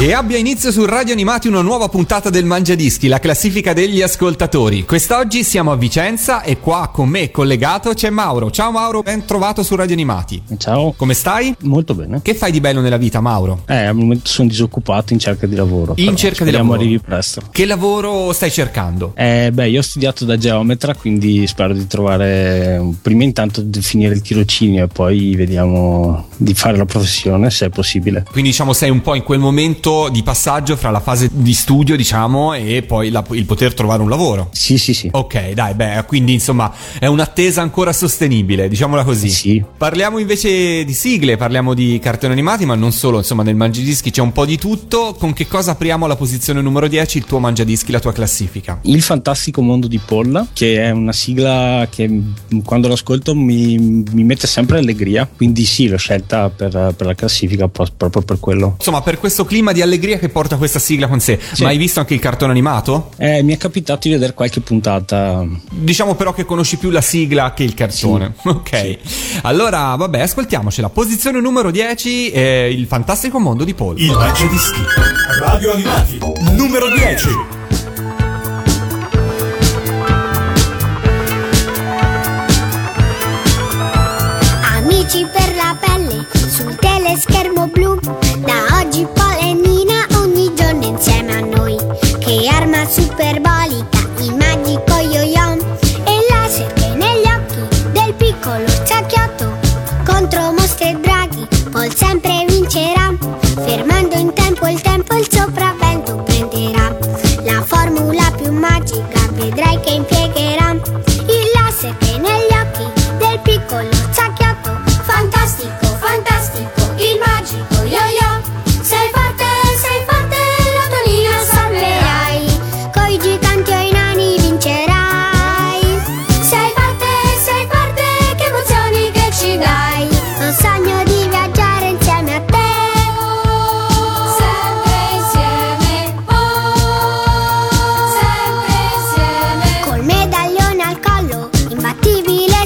Che abbia inizio su Radio Animati una nuova puntata del Mangiadischi, la classifica degli ascoltatori. Quest'oggi siamo a Vicenza e qua con me collegato c'è Mauro. Ciao Mauro, ben trovato su Radio Animati. Ciao, Come stai? molto bene. Che fai di bello nella vita, Mauro? Eh, al momento sono disoccupato in cerca di lavoro. In cerca di lavoro. arrivi presto. Che lavoro stai cercando? Eh, beh, io ho studiato da geometra, quindi spero di trovare prima intanto di finire il tirocinio e poi vediamo di fare la professione se è possibile. Quindi diciamo sei un po' in quel momento di passaggio fra la fase di studio, diciamo, e poi la- il poter trovare un lavoro. Sì, sì, sì. Ok, dai, beh, quindi insomma è un'attesa ancora sostenibile, diciamola così. Sì. Parliamo invece di sigle, parliamo di cartoni animati, ma non solo, insomma, nel Mangiadischi c'è un po' di tutto. Con che cosa apriamo alla posizione numero 10, il tuo Mangiadischi, la tua classifica? Il fantastico mondo di Polla, che è una sigla che mh, quando l'ascolto mi, mi mette sempre allegria, quindi sì, l'ho scelta per, per la classifica proprio per quello. Insomma, per questo clima di allegria che porta questa sigla con sé, Sì. ma hai visto anche il cartone animato? Eh, mi è capitato di vedere qualche puntata Diciamo però che conosci più la sigla che il cartone. Ok. Allora, vabbè, ascoltiamocela. Posizione numero 10, eh, il fantastico mondo di Paul. Il Mangiadischi, Radio Animati, numero 10. Amici per la pelle sul teleschermo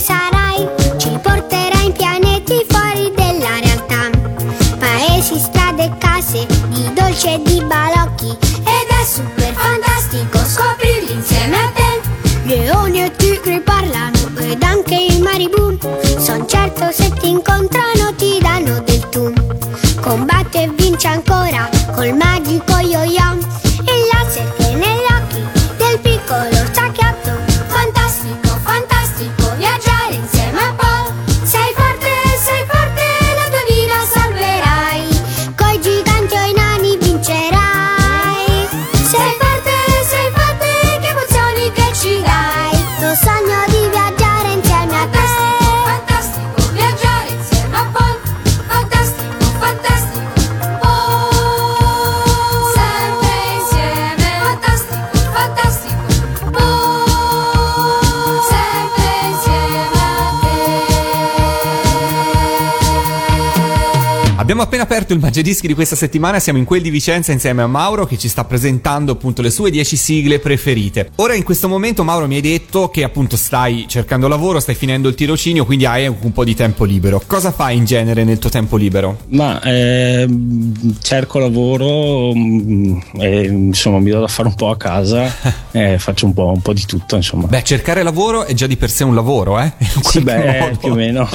sarai. Ci porterai in pianeti fuori della realtà. Paesi, strade e case, di dolci e di balocchi. Ed è super fantastico scoprirli insieme a te. Leoni e tigri parlano ed anche i maribù. Son certo se ti incontrano ti danno del tu. Combatte e vince ancora col magico yo-yo. Il Mangiadischi di questa settimana, siamo in quel di Vicenza insieme a Mauro che ci sta presentando appunto le sue 10 sigle preferite. Ora in questo momento Mauro mi hai detto che appunto stai cercando lavoro, stai finendo il tirocinio, quindi hai un po' di tempo libero. Cosa fai in genere nel tuo tempo libero? Ma ehm, cerco lavoro, mm, e, insomma mi do da fare un po' a casa, e faccio un po', un po' di tutto, insomma. Beh, cercare lavoro è già di per sé un lavoro, eh? Sì, beh, modo. più o meno.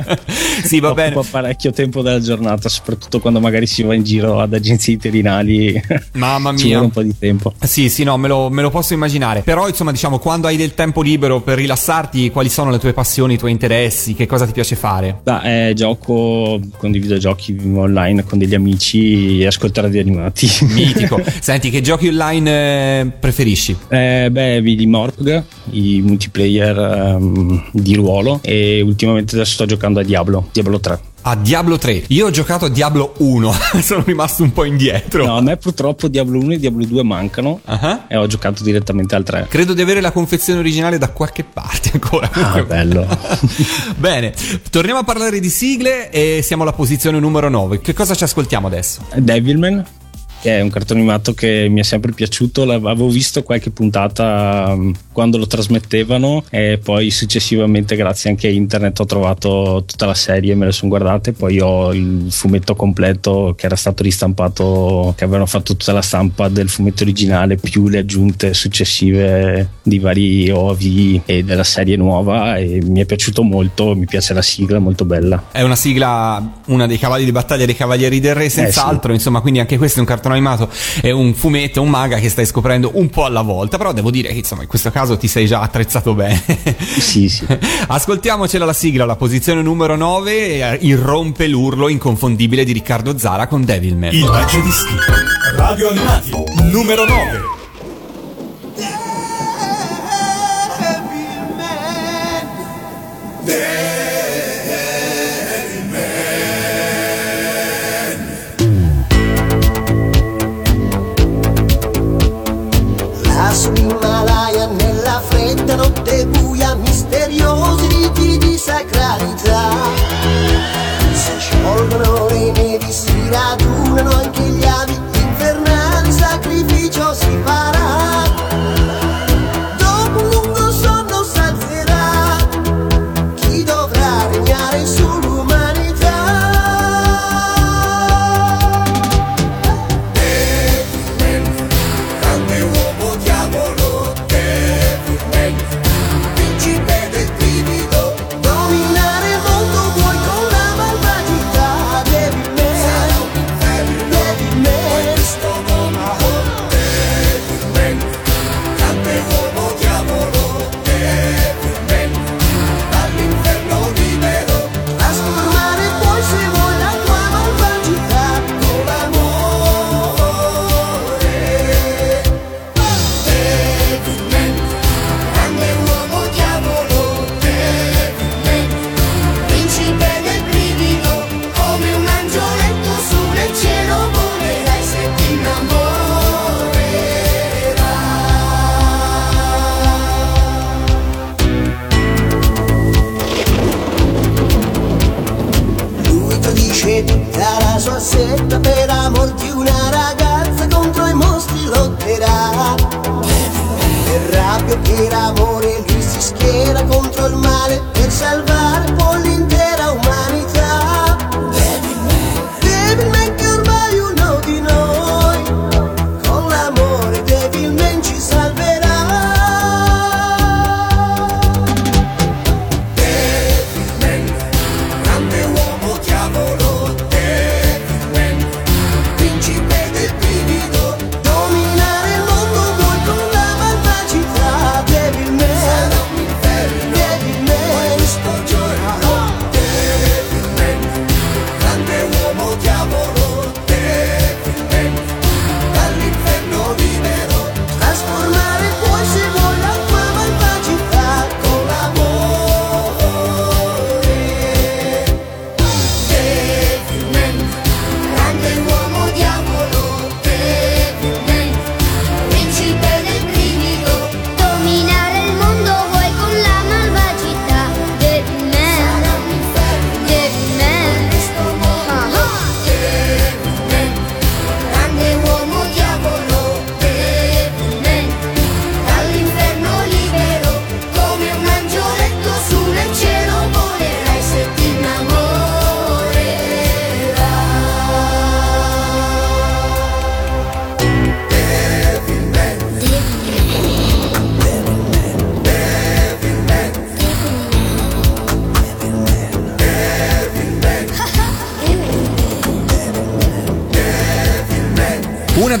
sì, va bene. Occupa parecchio tempo della giornata, soprattutto quando magari si va in giro ad agenzie interinali. Mamma Ci mia. vuole un po' di tempo. Sì, sì, no, me lo, me lo posso immaginare. Però, insomma, diciamo, quando hai del tempo libero per rilassarti, quali sono le tue passioni, i tuoi interessi? Che cosa ti piace fare? Beh, eh, gioco con dei videogiochi online con degli amici e ascolto radio animati. Mitico. Senti, che giochi online eh, preferisci? Eh, beh, Billy Morpg, i multiplayer ehm, di ruolo e ultimamente adesso sto giocando a Diablo, Diablo 3. A Diablo 3. Io ho giocato a Diablo 1, sono rimasto un po' indietro. No, a me purtroppo Diablo 1 e Diablo 2 mancano Ah. e ho giocato direttamente al 3. Credo di avere la confezione originale da qualche parte ancora. Ah, bello. Bene, torniamo a parlare di sigle e siamo alla posizione numero 9. Che cosa ci ascoltiamo adesso? Devilman, che è un cartone animato che mi è sempre piaciuto, l'avevo visto qualche puntata um, quando lo trasmettevano e poi successivamente grazie anche a internet ho trovato tutta la serie, me le sono guardate, poi ho il fumetto completo che era stato ristampato, che avevano fatto tutta la stampa del fumetto originale più le aggiunte successive di vari OV e della serie nuova e mi è piaciuto molto, mi piace la sigla, molto bella. È una sigla, una dei cavalli di battaglia dei Cavalieri del Re, senz'altro. Insomma, quindi anche questo è un cartone animato, è un fumetto, un maga che stai scoprendo un po' alla volta. Però devo dire che, insomma, in questo caso ti sei già attrezzato bene. Sì, sì. Ascoltiamocela la sigla, la posizione numero 9 irrompe l'urlo inconfondibile di Riccardo Zara con Devilman. Il Mangiadischi. Radio Animati. Numero 9. Lassù fredda notte buia misteriosi riti di sacralità. Si sciolgono le nevi si radunano anche gli avi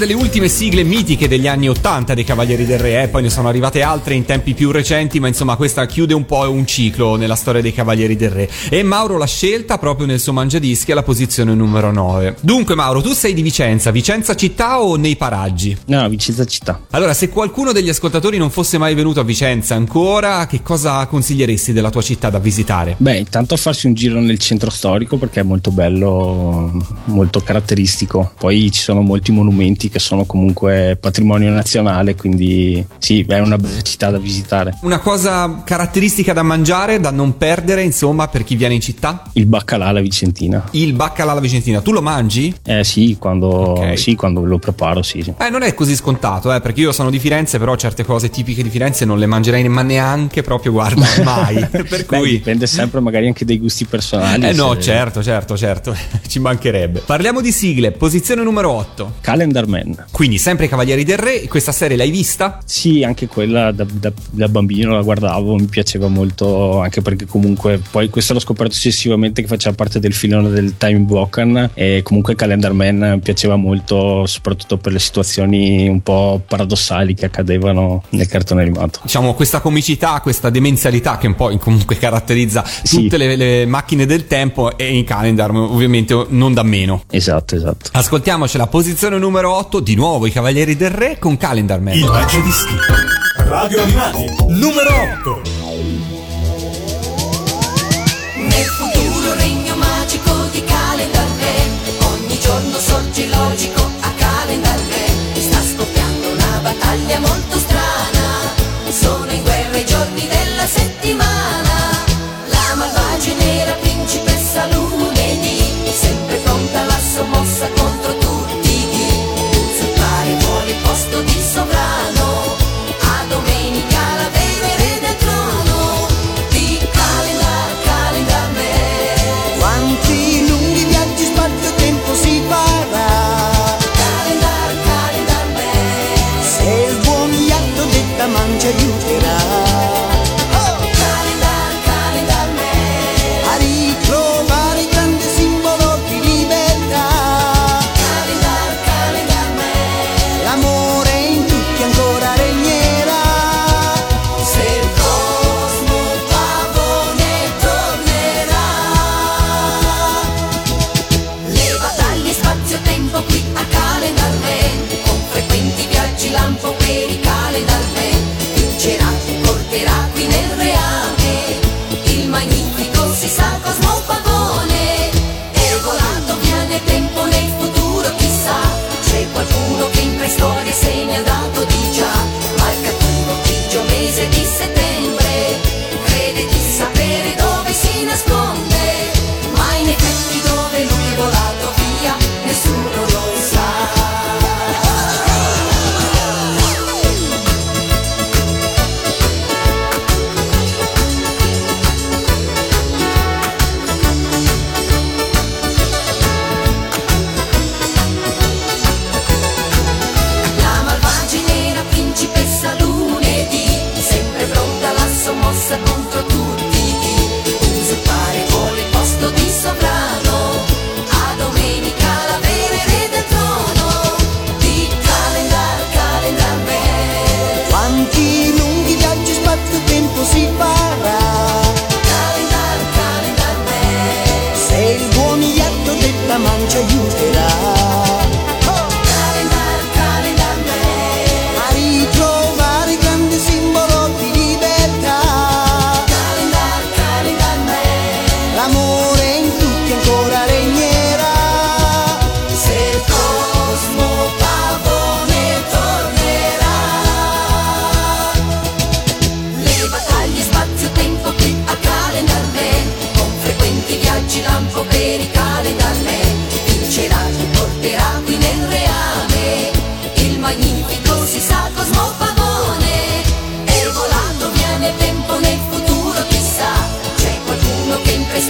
delle ultime sigle mitiche degli anni 80 dei Cavalieri del Re, eh, poi ne sono arrivate altre in tempi più recenti, ma insomma questa chiude un po' un ciclo nella storia dei Cavalieri del Re. E Mauro l'ha scelta proprio nel suo mangiadischi alla posizione numero 9. Dunque Mauro, tu sei di Vicenza, Vicenza città o nei paraggi? No, Vicenza città. Allora, se qualcuno degli ascoltatori non fosse mai venuto a Vicenza ancora, che cosa consiglieresti della tua città da visitare? Beh, intanto farsi un giro nel centro storico perché è molto bello, molto caratteristico. Poi ci sono molti monumenti che sono comunque patrimonio nazionale, quindi sì, è una bella città da visitare. Una cosa caratteristica da mangiare, da non perdere, insomma, per chi viene in città? Il baccalà alla vicentina. Il baccalà alla vicentina. Tu lo mangi? Eh sì, quando, Ok. sì, quando lo preparo, sì. sì. Eh, non è così scontato, eh, perché io sono di Firenze, però certe cose tipiche di Firenze non le mangerei, ma neanche proprio, guarda, mai. per Beh, cui... dipende sempre magari anche dai gusti personali. Eh no, se- certo, certo, certo, ci mancherebbe. Parliamo di sigle, posizione numero 8. Calendar Man. Quindi sempre i Cavalieri del Re, questa serie l'hai vista? Sì, anche quella da, da- da bambino la guardavo, mi piaceva molto, anche perché comunque poi questo l'ho scoperto successivamente che faceva parte del filone del Time Woken e comunque Calendar Man mi piaceva molto, soprattutto per le situazioni un po' paradossali che accadevano nel cartone animato. Diciamo questa comicità, questa demenzialità che un po' comunque caratterizza Sì. tutte le, le macchine del tempo e in calendar ovviamente non da meno. Esatto, esatto. Ascoltiamoci la posizione numero 8, di nuovo i Cavalieri del Re con Calendar Man. Il Mangiadischi. Radio Animati. Numero 8. Nel futuro regno magico di Calendar Re Ogni giorno sorge logico a Calendar Re Sta scoppiando una battaglia molto strana Sono in guerra i giorni della settimana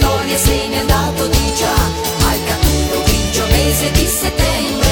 Torni se n'è andato di già. Al cattivo di mese di settembre.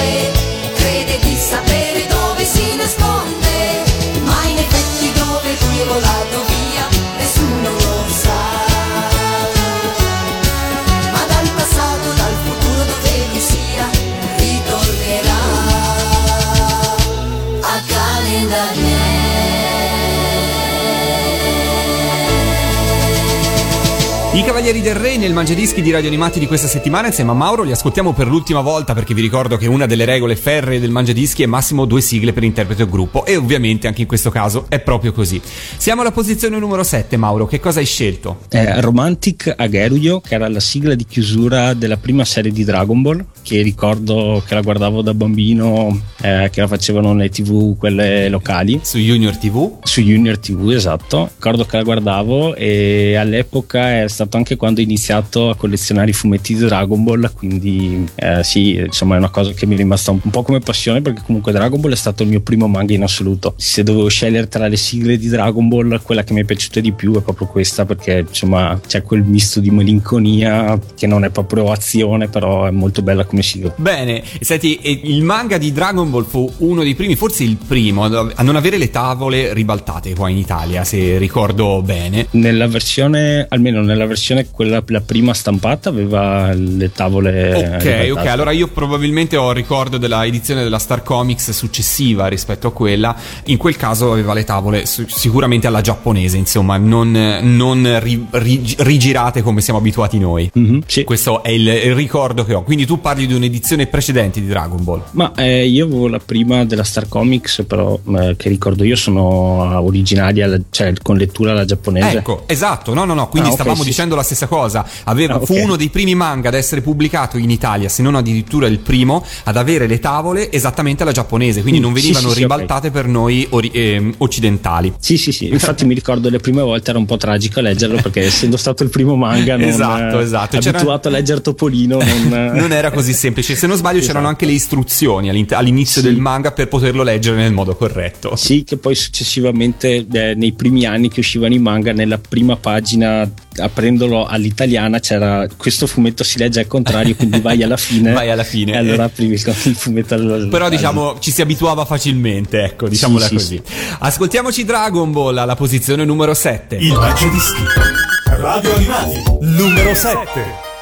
I Cavalieri del Re nel Mangiadischi di Radio Animati di questa settimana insieme a Mauro li ascoltiamo per l'ultima volta perché vi ricordo che una delle regole ferree del Mangiadischi è massimo due sigle per interprete o gruppo e ovviamente anche in questo caso è proprio così. Siamo alla posizione numero 7 Mauro, che cosa hai scelto? Eh, Romantic Ageruyo, che era la sigla di chiusura della prima serie di Dragon Ball, che ricordo che la guardavo da bambino, eh, che la facevano nelle tv quelle locali. Su Junior TV? Su Junior TV, esatto. Ricordo che la guardavo e all'epoca è stato anche quando ho iniziato a collezionare i fumetti di Dragon Ball, quindi eh, sì, insomma è una cosa che mi è rimasta un, po' come passione perché comunque Dragon Ball è stato il mio primo manga in assoluto. Se dovevo scegliere tra le sigle di Dragon Ball, quella che mi è piaciuta di più è proprio questa perché insomma c'è quel misto di malinconia che non è proprio azione, però è molto bella come sigla. Bene, senti, il manga di Dragon Ball fu uno dei primi, forse il primo, a non avere le tavole ribaltate qua in Italia, se ricordo bene. Nella versione, almeno nella versione quella la prima stampata aveva le tavole Ok, ribaltate. ok, allora io probabilmente ho ricordo della edizione della Star Comics successiva rispetto a quella, in quel caso aveva le tavole sicuramente alla giapponese, insomma, non, non ri- ri- rigirate come siamo abituati noi. Mhm, sì. Questo è il, il ricordo che ho, quindi tu parli di un'edizione precedente di Dragon Ball. Ma eh, io avevo la prima della Star Comics, però eh, che ricordo io sono originaria, cioè con lettura alla giapponese. Ecco, esatto, no, no, no, quindi Ah, stavamo sì, dicendo la stessa cosa. Aveva- Ah, ok. Fu uno dei primi manga ad essere pubblicato in Italia, se non addirittura il primo, ad avere le tavole esattamente alla giapponese, quindi Mm, non venivano sì, sì, ribaltate per noi ori- ehm, occidentali. Sì, sì, sì, infatti mi ricordo le prime volte era un po' tragico leggerlo perché essendo stato il primo manga non, Esatto, eh, esatto. C'era- abituato a leggere Topolino non, Non era così semplice. Se non sbaglio, c'erano Esatto. anche le istruzioni all'inizio Sì. del manga per poterlo leggere nel modo corretto. Sì, che poi successivamente eh, nei primi anni che uscivano i manga nella prima pagina aprendolo all'italiana c'era questo fumetto si legge al contrario quindi vai alla fine Vai alla fine. e allora aprivi il, il fumetto al, Però al- diciamo ci si abituava facilmente, ecco, diciamola sì, così. Ascoltiamoci Dragon Ball alla posizione numero 7. Il Mangiadischi. Radio Animati. Numero 7.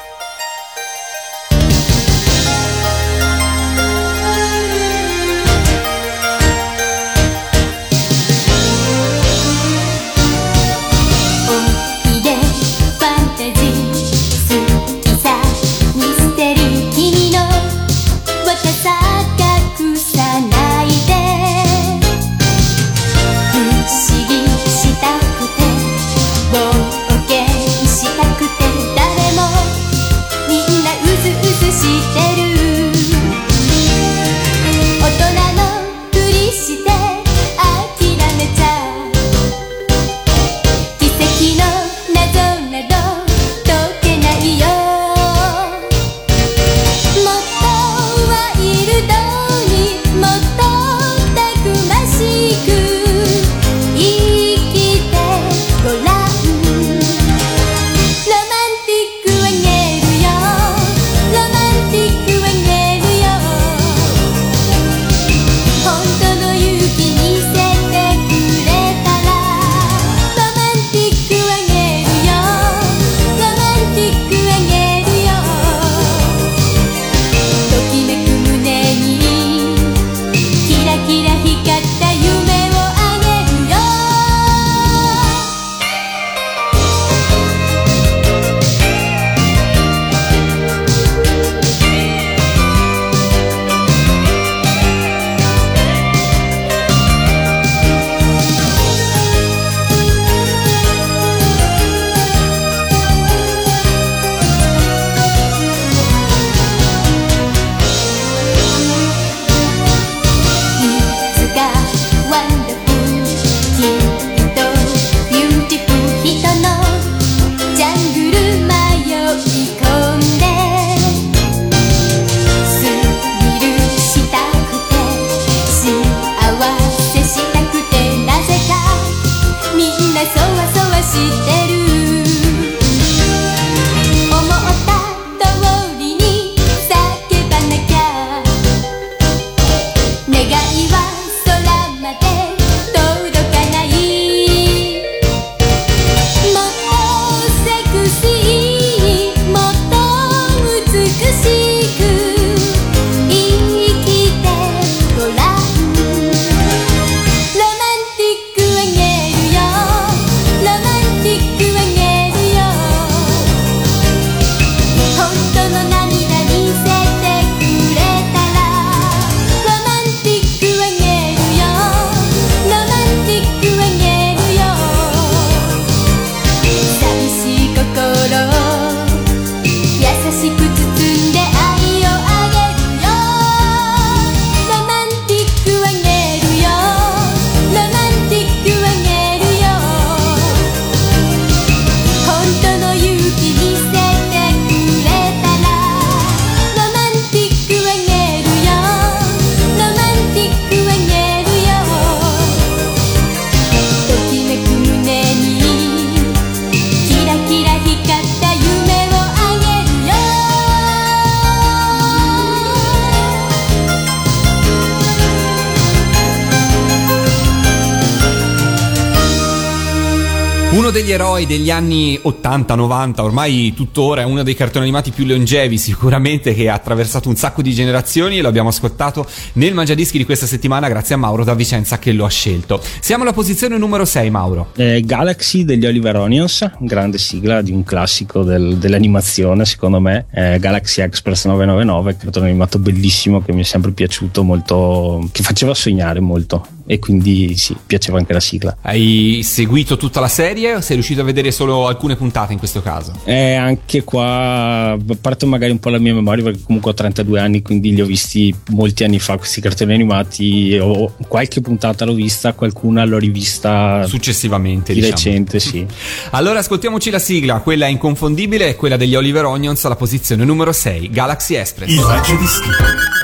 Degli eroi degli anni 80-90, ormai tuttora è uno dei cartoni animati più longevi sicuramente che ha attraversato un sacco di generazioni e lo abbiamo ascoltato nel Mangiadischi di questa settimana grazie a Mauro da Vicenza che lo ha scelto. Siamo alla posizione numero 6 Mauro. Eh, Galaxy degli Oliver Onions, grande sigla di un classico del- dell'animazione secondo me, eh, Galaxy Express 999, cartone animato bellissimo che mi è sempre piaciuto molto, che faceva sognare molto e quindi sì, piaceva anche la sigla. Hai seguito tutta la serie o sei riuscito a vedere solo alcune puntate in questo caso? Eh, anche qua a parte magari un po' la mia memoria perché comunque ho 32 anni quindi li ho visti molti anni fa questi cartoni animati ho, qualche puntata l'ho vista qualcuna l'ho rivista Successivamente, di diciamo. recente sì Allora ascoltiamoci la sigla, quella inconfondibile è quella degli Oliver Onions alla posizione numero 6, Galaxy Express. Il Mangiadischi.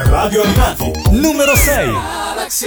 Radio Animati. Numero 6. Galaxy,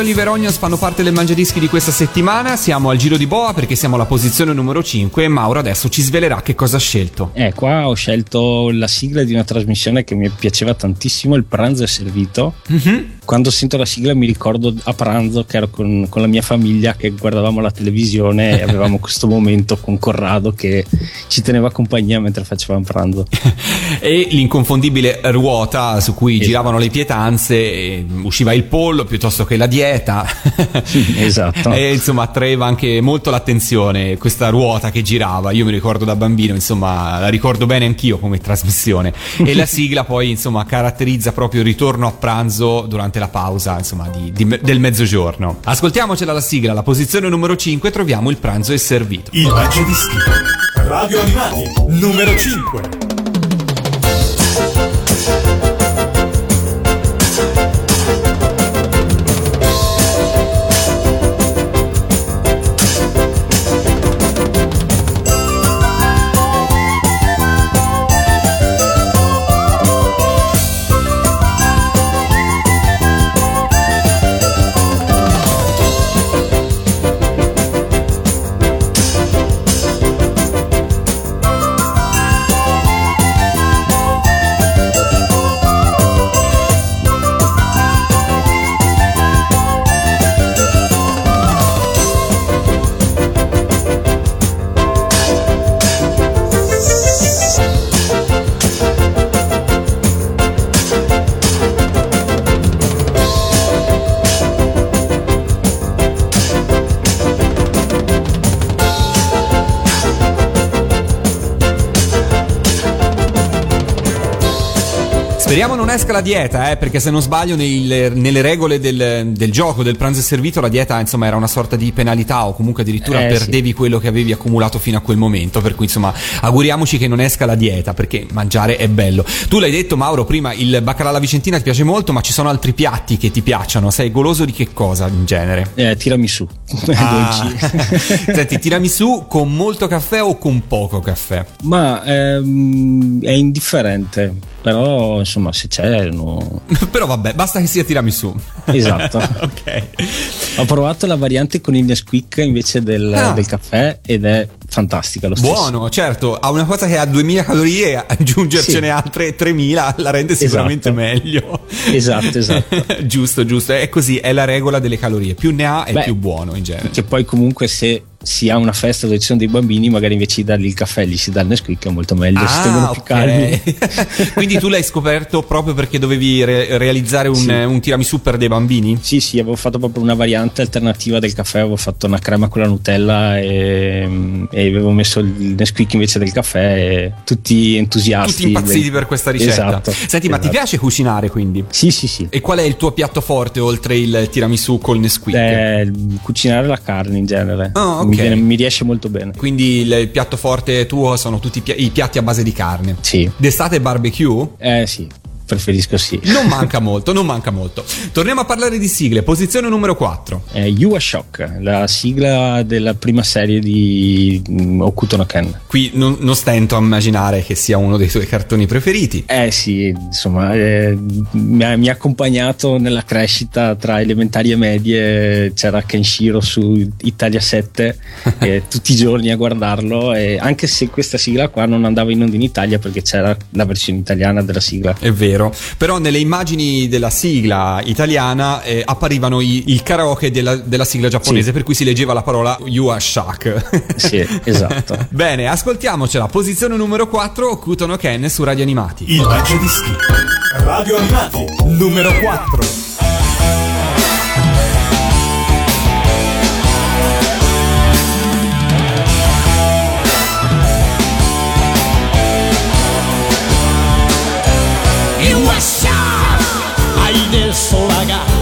Anche gli Onions fanno parte del Mangiadischi di questa settimana. Siamo al giro di boa perché siamo alla posizione numero 5 e Mauro adesso ci svelerà che cosa ha scelto. Eh, qua ho scelto la sigla di una trasmissione che mi piaceva tantissimo, Il pranzo è servito. Quando sento la sigla mi ricordo a pranzo che ero con, con la mia famiglia che guardavamo la televisione e avevamo questo momento con Corrado che ci teneva compagnia mentre facevamo pranzo. E l'inconfondibile ruota su cui giravano le pietanze, usciva il pollo piuttosto che la dieta. Esatto. e insomma attraeva anche molto l'attenzione questa ruota che girava. Io mi ricordo da bambino, insomma, la ricordo bene anch'io come trasmissione. E la sigla poi, insomma, caratterizza proprio il ritorno a pranzo durante la pausa, insomma, di- di- del mezzogiorno. Ascoltiamocela la sigla, alla posizione numero 5 troviamo il pranzo è servito. Il Mangiadischi. Radio Animati. Numero 5. Speriamo non esca la dieta, eh, perché se non sbaglio nei- nelle regole del, del gioco, del pranzo e servito, la dieta insomma era una sorta di penalità o comunque addirittura Eh, perdevi quello che avevi accumulato fino a quel momento. Per cui insomma auguriamoci che non esca la dieta, perché mangiare è bello. Tu l'hai detto Mauro, prima il baccalà alla vicentina ti piace molto, ma ci sono altri piatti che ti piacciono. Sei goloso di che cosa in genere? Eh, tirami su. Ah. Senti, tiramisù con molto caffè o con poco caffè? Ma ehm, è indifferente, però insomma se c'è no. Però vabbè, basta che sia tiramisù. Esatto. ok. Ho provato la variante con il Nesquik invece del, Ah. del caffè ed è fantastica lo stesso. Buono, certo, a una cosa che ha 2000 calorie aggiungercene Sì. altre 3000 la rende sicuramente Esatto. meglio. Esatto, esatto. giusto, giusto, è così, è la regola delle calorie, più ne ha e più buono in genere. Che poi comunque se si ha una festa dove ci sono dei bambini, magari invece di dargli il caffè gli si dà il Nesquik, è molto meglio, si tengono più calmi. Ah. Quindi tu l'hai scoperto proprio perché dovevi re- realizzare un, Sì. un tiramisù per dei bambini? Sì, sì, avevo fatto proprio una variante alternativa del caffè, avevo fatto una crema con la Nutella e, e avevo messo il Nesquik invece del caffè e tutti entusiasti. Tutti impazziti per questa ricetta. Esatto. Senti, ma ti Esatto. piace cucinare quindi? Sì, sì, sì. E qual è il tuo piatto forte oltre il tiramisù col Nesquik? Eh, cucinare la carne in genere Ah, ok. Mi, viene- mi riesce molto bene. Quindi il, piatto forte tuo sono tutti i piatti a base di carne. Sì, D'estate barbecue? eh sì, preferisco sì. Non manca molto, non manca molto. Torniamo a parlare di sigle. Posizione numero 4. Eh, you Are Shock, la sigla della prima serie di mm, Okuto no Ken. Qui non, non stento a immaginare che sia uno dei tuoi cartoni preferiti. Eh sì, insomma, eh, mi, ha, mi ha accompagnato nella crescita tra elementari e medie, c'era Kenshiro su Italia 7 e tutti i giorni a guardarlo, e anche se questa sigla qua non andava in onda in Italia perché c'era la versione italiana della sigla. È vero. Però nelle immagini della sigla italiana eh, apparivano i- il karaoke della, della sigla giapponese, Sì. per cui si leggeva la parola You are shock. Sì, esatto. Bene, ascoltiamocela. Posizione numero 4, Okuto no Ken su Radio Animati. Il Mangiadischi. Radio Animati. Numero 4. で空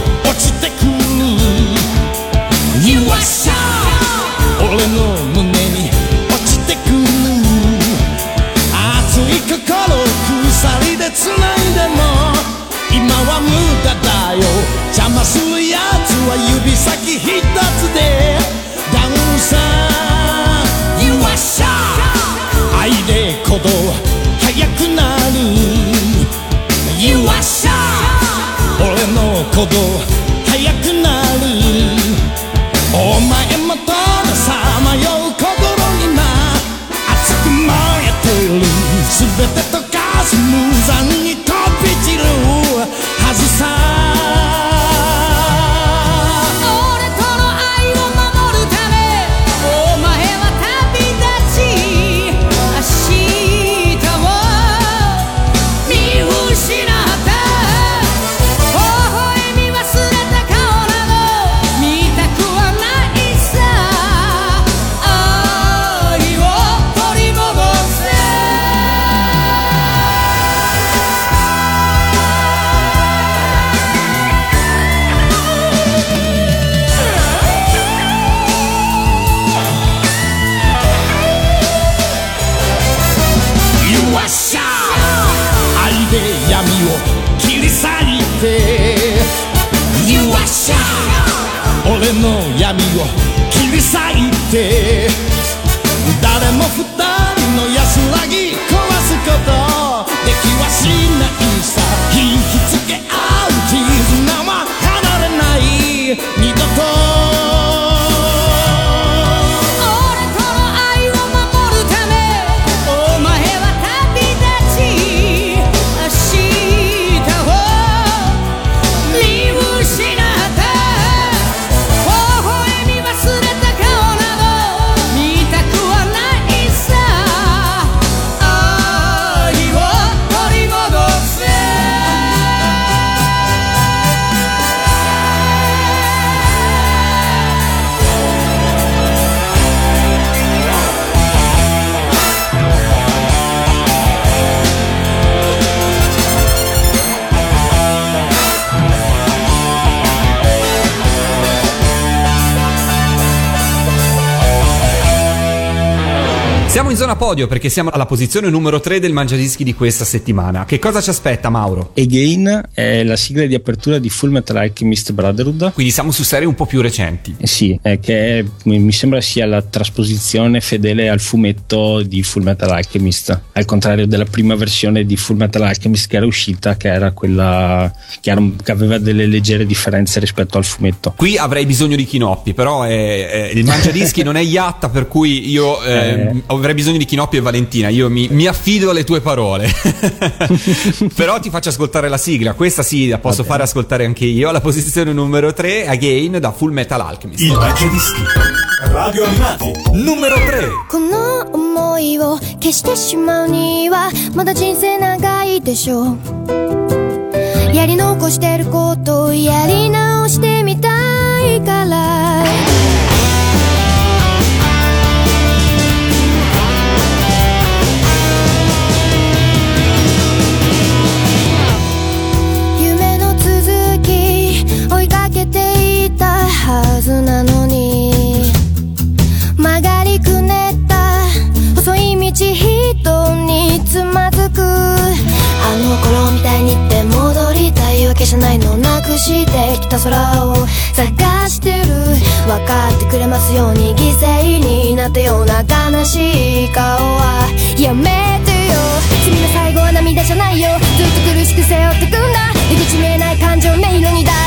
You 俺の闇を切り裂いて誰も二人の安らぎ壊すことできはしないさ。引きつけ合う絆は離れない。二度と Siamo in zona podio perché siamo alla posizione numero 3 del Mangiadischi di questa settimana. Che cosa ci aspetta, Mauro? Again è la sigla di apertura di Full Metal Alchemist Brotherhood. Quindi siamo su serie un po' più recenti. Eh Sì, è che è- mi sembra sia la trasposizione fedele al fumetto di Full Metal Alchemist, al contrario della prima versione di Full Metal Alchemist che era uscita, che era quella che, era- che aveva delle leggere differenze rispetto al fumetto. Qui avrei bisogno di Chinoppi, però è- è- il Mangiadischi non è Yatta, per cui io eh, avrei bisogno di Chinoppi e Valentina. Io mi, mi affido alle tue parole. però ti faccio ascoltare la sigla. Questa sì, la posso fare ascoltare anche io. Alla posizione numero 3, Again da Full Metal Alchemist. Il Mangiadischi. Radio Animati. Numero 3. この想いを消してしまうにはまだ人生長いでしょうやり残してることをやり直してみたいから ずなのに。曲がりくねった。細い道人につまずく。あの頃みたいにって戻りたいわけじゃないの。なくしてきた空を探してる。分かってくれますように犠牲になったような悲しい顔は。やめてよ。君の最後は涙じゃないよ。ずっと苦しく背負ってくんだ。出口見えない感情迷路に誰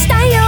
したいよ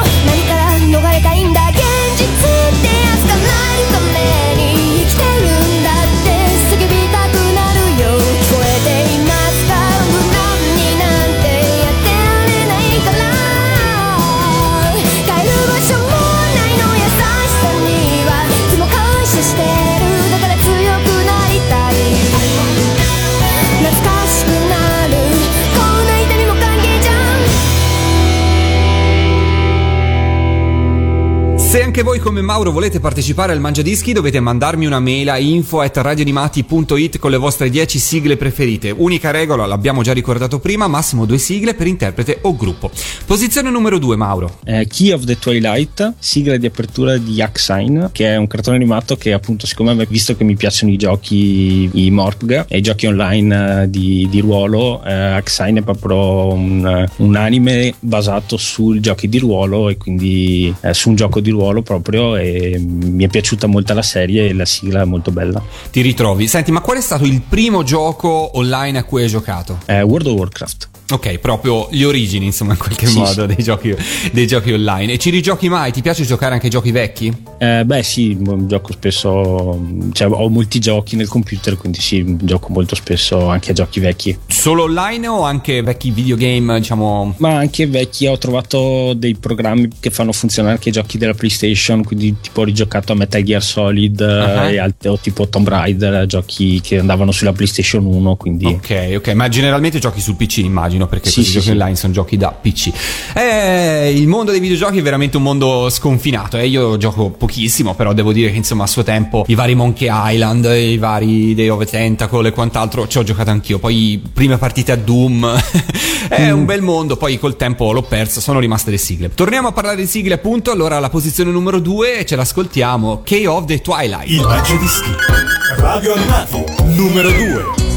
Anche voi come Mauro volete partecipare al Mangiadischi dovete mandarmi una mail a info at radioanimati.it con le vostre 10 sigle preferite. Unica regola, l'abbiamo già ricordato prima, massimo due sigle per interprete o gruppo. Posizione numero 2 Mauro. Eh, Key of the Twilight, sigla di apertura di Axine, che è un cartone animato che appunto siccome me- visto che mi piacciono i giochi, i Morg e i giochi online eh, di, di ruolo, eh, Axine è proprio un, un anime basato sui giochi di ruolo e quindi eh, su un gioco di ruolo proprio e mi è piaciuta molto la serie e la sigla è molto bella. Ti ritrovi. Senti, ma qual è stato il primo gioco online a cui hai giocato? Eh, World of Warcraft. Ok, proprio gli origini, insomma, in qualche Sì, modo dei giochi, dei giochi online. E ci rigiochi mai? Ti piace giocare anche ai giochi vecchi? Eh, beh sì, gioco spesso, cioè ho molti giochi nel computer, quindi sì, gioco molto spesso anche a giochi vecchi. Solo online o anche vecchi videogame, diciamo? Ma anche vecchi ho trovato dei programmi che fanno funzionare anche i giochi della PlayStation, quindi tipo ho rigiocato a Metal Gear Solid Ah. e alt- o tipo Tomb Raider, giochi che andavano sulla PlayStation 1, quindi Ok, ok, ma generalmente giochi sul PC, immagino, perché Sì, questi sì, giochi sì. online sono giochi da PC. Eh, il mondo dei videogiochi è veramente un mondo sconfinato. Eh. Io gioco pochissimo, però devo dire che insomma a suo tempo i vari Monkey Island, i vari Day of the Tentacle e quant'altro ci ho giocato anch'io. Poi prime partite a Doom, è un bel mondo. Poi col tempo l'ho perso, sono rimaste le sigle. Torniamo a parlare di sigle, appunto. Allora, la posizione numero 2 ce l'ascoltiamo: K of the Twilight. Il Mangiadischi. Radio Animati. Numero 2.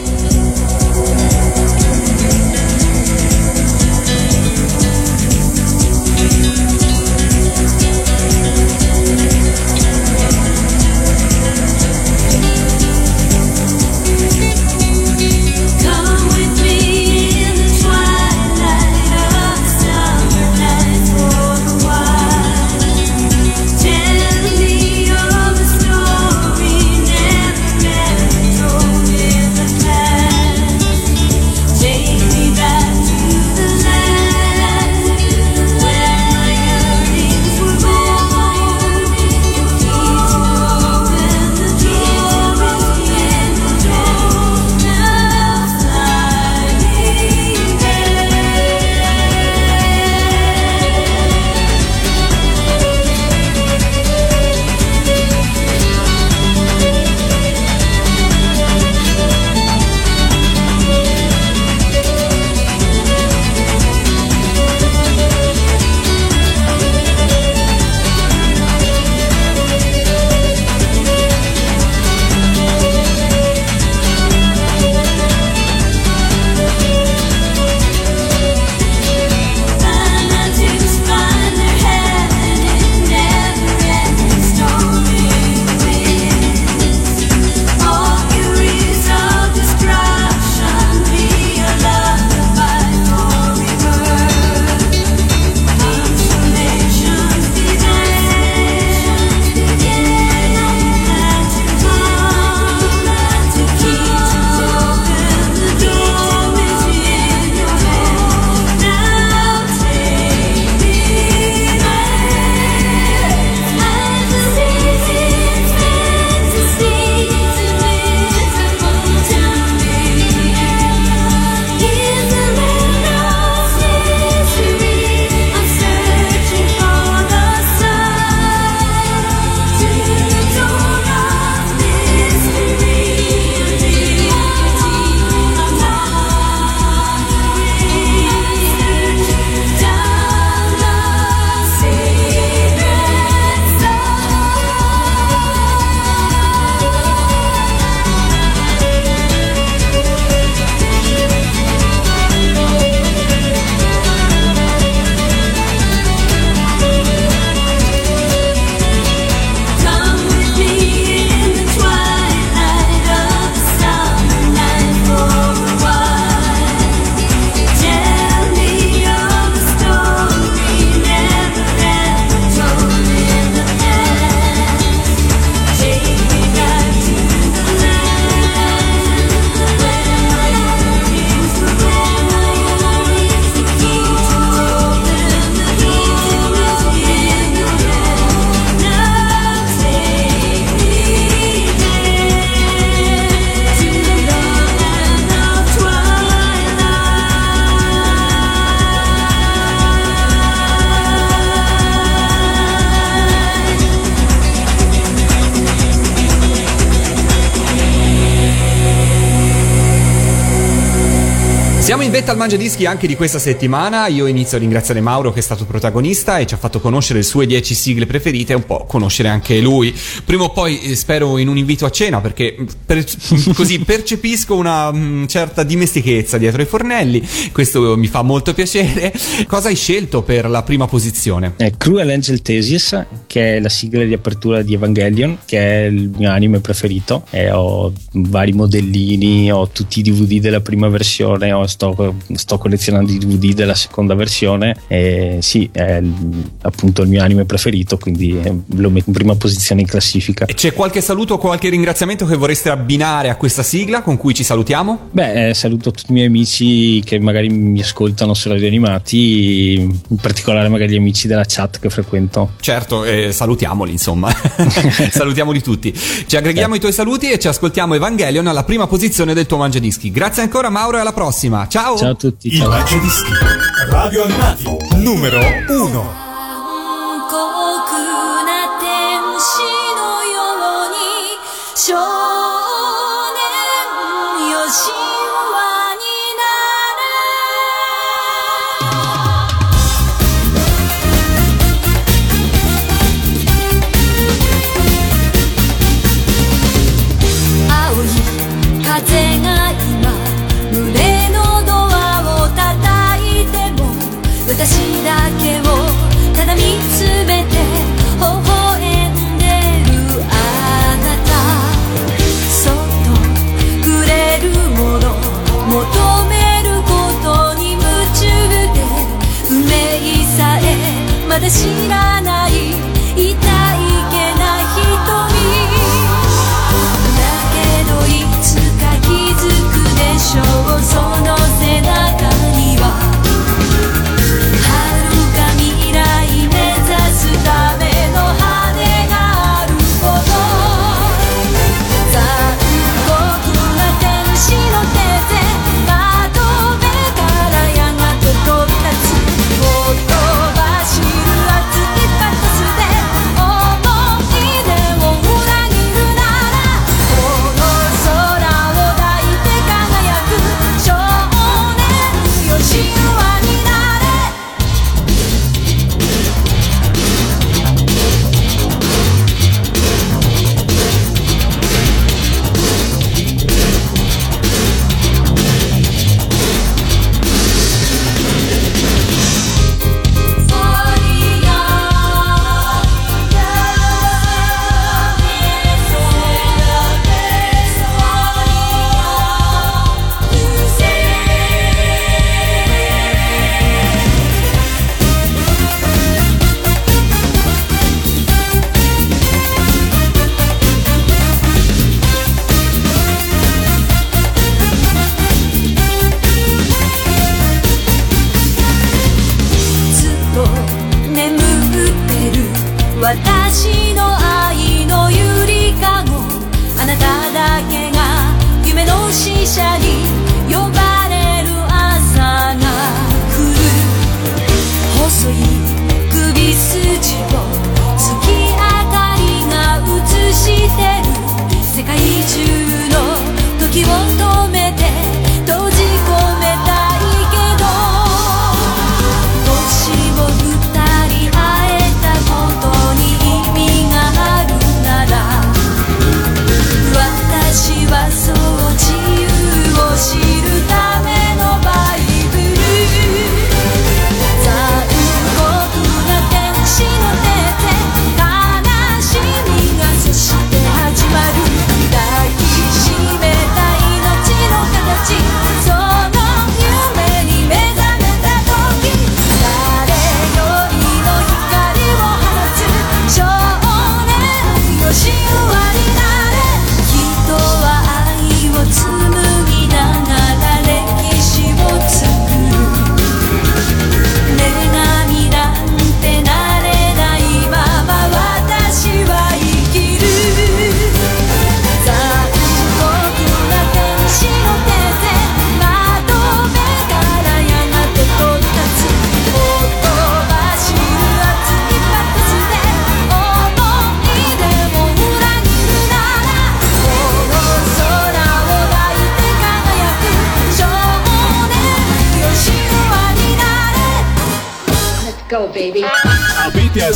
Siamo in vetta al Mangia Dischi anche di questa settimana. Io inizio a ringraziare Mauro che è stato protagonista e ci ha fatto conoscere le sue 10 sigle preferite e un po' conoscere anche lui. Prima o poi eh, spero in un invito a cena perché per- così percepisco una mm, certa dimestichezza dietro ai fornelli. Questo mi fa molto piacere. Cosa hai scelto per la prima posizione? È Cruel Angel Thesis, che è la sigla di apertura di Evangelion, che è il mio anime preferito. E ho vari modellini, ho tutti i DVD della prima versione, ho sto, sto collezionando i DVD della seconda versione e sì, è appunto il mio anime preferito, quindi eh, lo metto in prima posizione in classifica. E c'è qualche saluto o qualche ringraziamento che vorreste abbinare a questa sigla con cui ci salutiamo? Beh, eh, saluto tutti i miei amici che magari mi ascoltano su Radio Animati, in particolare magari gli amici della chat che frequento. Certo, eh, salutiamoli insomma, salutiamoli tutti. Ci aggreghiamo Beh. i tuoi saluti e ci ascoltiamo Evangelion alla prima posizione del tuo mangiadischi. Grazie ancora Mauro e alla prossima ciao! Ciao a tutti! Il ciao. di schifo. Radio Animati numero 1.